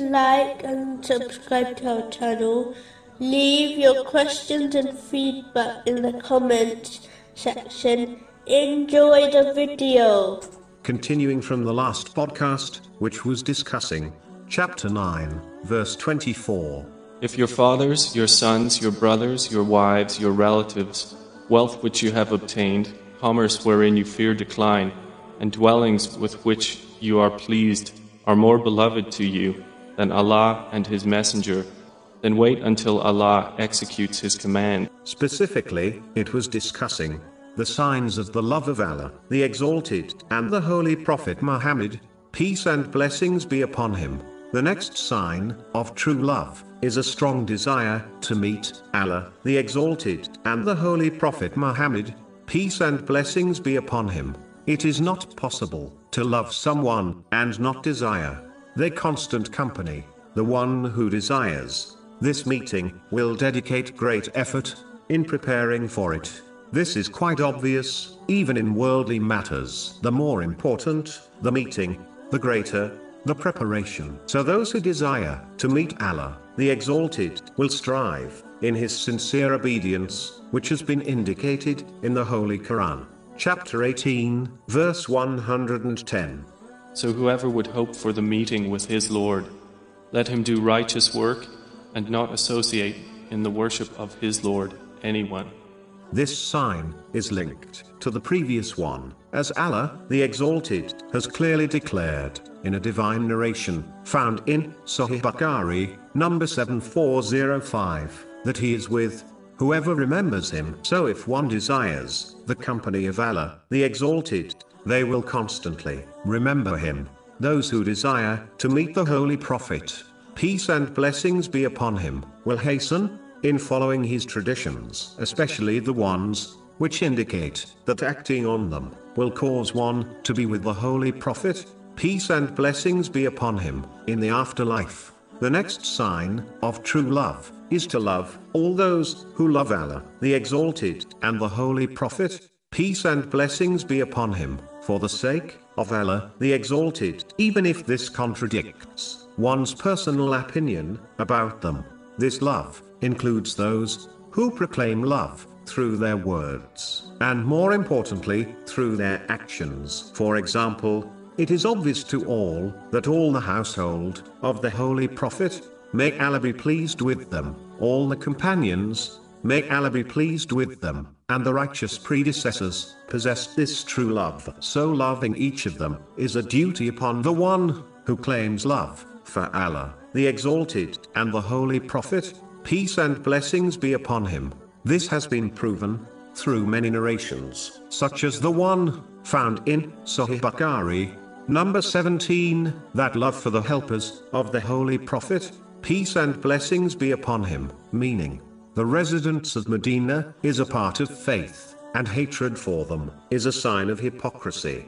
like and subscribe to our channel. Leave your questions and feedback in the comments section. Enjoy the video. Continuing from the last podcast, which was discussing chapter 9, verse 24. If your fathers, your sons, your brothers, your wives, your relatives, wealth which you have obtained, commerce wherein you fear decline, and dwellings with which you are pleased, are more beloved to you than Allah and His Messenger, then wait until Allah executes His command. Specifically, it was discussing the signs of the love of Allah, the Exalted, and the Holy Prophet Muhammad, peace and blessings be upon him. The next sign of true love is a strong desire to meet Allah, the Exalted, and the Holy Prophet Muhammad, peace and blessings be upon him. It is not possible to love someone and not desire their constant company. The one who desires this meeting will dedicate great effort in preparing for it. This is quite obvious, even in worldly matters. The more important the meeting, the greater the preparation. So those who desire to meet Allah, the Exalted, will strive in his sincere obedience, which has been indicated in the Holy Quran. Chapter 18, verse 110. So whoever would hope for the meeting with his Lord, let him do righteous work and not associate in the worship of his Lord anyone. This sign is linked to the previous one, as Allah, the Exalted, has clearly declared in a divine narration found in Sahih Bukhari, number 7405, that He is with whoever remembers Him. So if one desires the company of Allah, the Exalted, they will constantly remember Him. Those who desire to meet the Holy Prophet, peace and blessings be upon him, will hasten in following his traditions, especially the ones which indicate that acting on them will cause one to be with the Holy Prophet, peace and blessings be upon him, in the afterlife. The next sign of true love is to love all those who love Allah, the Exalted, and the Holy Prophet, peace and blessings be upon him, for the sake of Allah, the Exalted, even if this contradicts one's personal opinion about them. This love includes those who proclaim love through their words, and more importantly, through their actions. For example, it is obvious to all that all the household of the Holy Prophet, may Allah be pleased with them, all the companions, may Allah be pleased with them, and the righteous predecessors, possessed this true love. So loving each of them, is a duty upon the one, who claims love, for Allah, the Exalted, and the Holy Prophet, peace and blessings be upon him. This has been proven, through many narrations, such as the one, found in Sahih Bukhari, number 17, that love for the helpers, of the Holy Prophet, peace and blessings be upon him, meaning, the residents of Medina, is a part of faith, and hatred for them, is a sign of hypocrisy.